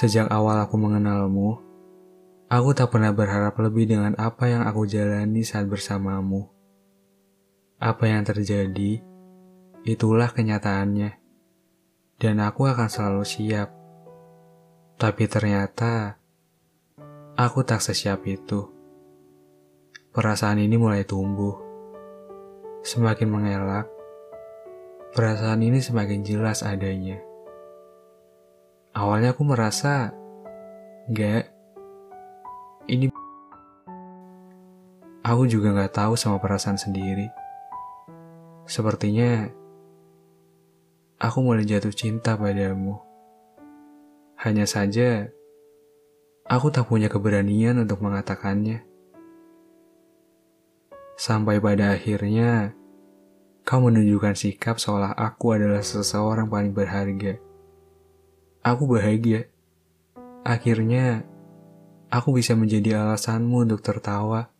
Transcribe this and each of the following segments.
Sejak awal aku mengenalmu, aku tak pernah berharap lebih dengan apa yang aku jalani saat bersamamu. Apa yang terjadi, itulah kenyataannya. Dan aku akan selalu siap. Tapi ternyata, aku tak sesiap itu. Perasaan ini mulai tumbuh. Semakin mengelak, perasaan ini semakin jelas adanya. Awalnya aku merasa, enggak, ini aku juga nggak tahu sama perasaan sendiri. Sepertinya aku mulai jatuh cinta padamu. Hanya saja, aku tak punya keberanian untuk mengatakannya. Sampai pada akhirnya, kau menunjukkan sikap seolah aku adalah seseorang paling berharga. Aku bahagia. Akhirnya, aku bisa menjadi alasanmu untuk tertawa.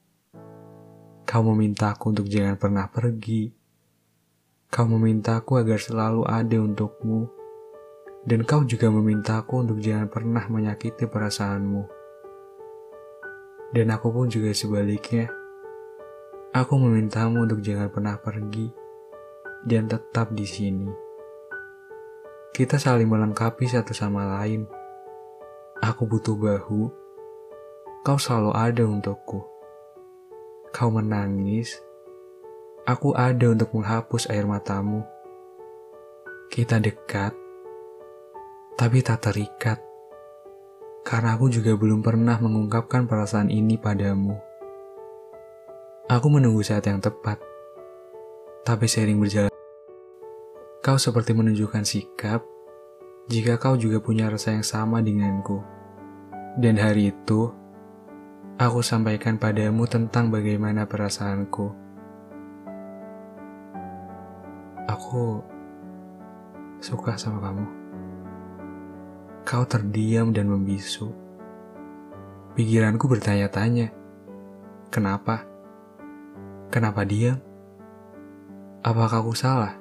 Kau memintaku untuk jangan pernah pergi. Kau memintaku agar selalu ada untukmu. Dan kau juga memintaku untuk jangan pernah menyakiti perasaanmu. Dan aku pun juga sebaliknya. Aku memintamu untuk jangan pernah pergi dan tetap di sini. Kita saling melengkapi satu sama lain. Aku butuh bahu, kau selalu ada untukku. Kau menangis, aku ada untuk menghapus air matamu. Kita dekat, tapi tak terikat. Karena aku juga belum pernah mengungkapkan perasaan ini padamu. Aku menunggu saat yang tepat, tapi sering berjalan Kau seperti menunjukkan sikap jika kau juga punya rasa yang sama denganku. Dan hari itu, aku sampaikan padamu tentang bagaimana perasaanku. Aku suka sama kamu. Kau terdiam dan membisu. Pikiranku bertanya-tanya, kenapa? Kenapa diam? Apakah aku salah?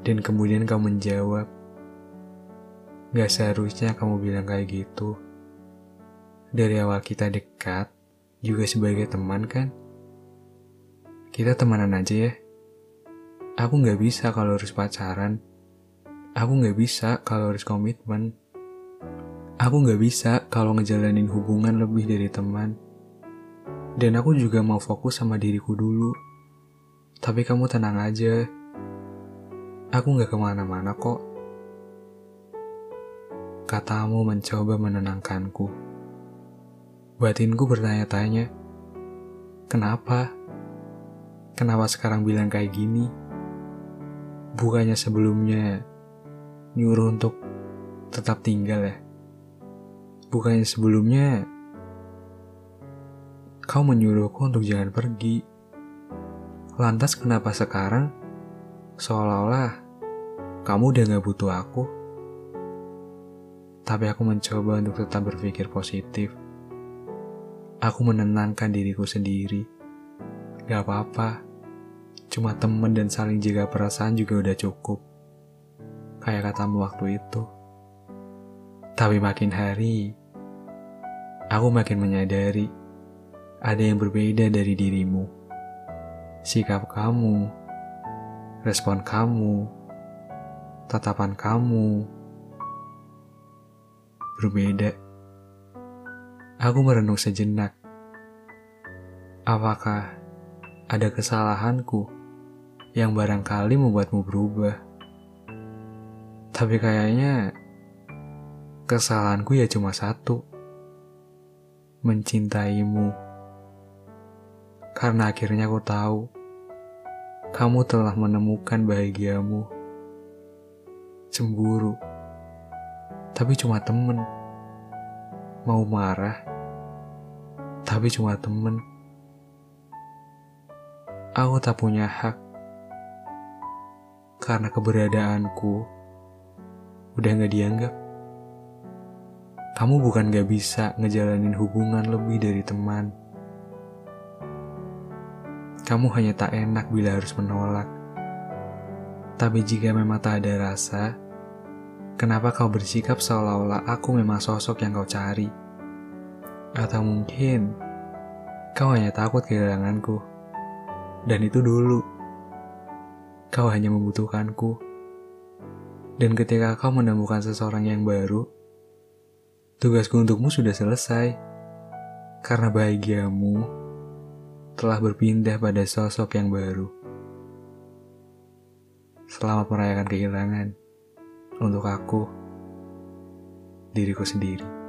Dan kemudian kamu menjawab, Gak seharusnya kamu bilang kayak gitu. Dari awal kita dekat, juga sebagai teman kan? Kita temanan aja ya. Aku gak bisa kalau harus pacaran. Aku gak bisa kalau harus komitmen. Aku gak bisa kalau ngejalanin hubungan lebih dari teman. Dan aku juga mau fokus sama diriku dulu. Tapi kamu tenang aja Aku gak ke mana-mana kok. Katamu mencoba menenangkanku. Batinku bertanya-tanya, kenapa? Kenapa sekarang bilang kayak gini? Bukannya sebelumnya nyuruh untuk tetap tinggal ya? Bukannya sebelumnya kau menyuruhku untuk jangan pergi. Lantas kenapa sekarang Seolah-olah kamu udah gak butuh aku. Tapi aku mencoba untuk tetap berpikir positif. Aku menenangkan diriku sendiri. Gak apa-apa. Cuma temen dan saling jaga perasaan juga udah cukup. Kayak katamu waktu itu. Tapi makin hari, aku makin menyadari ada yang berbeda dari dirimu. Sikap kamu respon kamu, tatapan kamu berbeda. Aku merenung sejenak. Apakah ada kesalahanku yang barangkali membuatmu berubah? Tapi kayaknya kesalahanku ya cuma satu. Mencintaimu. Karena akhirnya aku tahu kamu telah menemukan bahagiamu. Cemburu, tapi cuma temen. Mau marah, tapi cuma temen. Aku tak punya hak karena keberadaanku udah gak dianggap. Kamu bukan gak bisa ngejalanin hubungan lebih dari teman kamu hanya tak enak bila harus menolak. Tapi jika memang tak ada rasa, Kenapa kau bersikap seolah-olah aku memang sosok yang kau cari? Atau mungkin kau hanya takut kehilanganku. Dan itu dulu. Kau hanya membutuhkanku. Dan ketika kau menemukan seseorang yang baru, tugasku untukmu sudah selesai. Karena bahagiamu telah berpindah pada sosok yang baru. Selamat merayakan kehilangan untuk aku, diriku sendiri.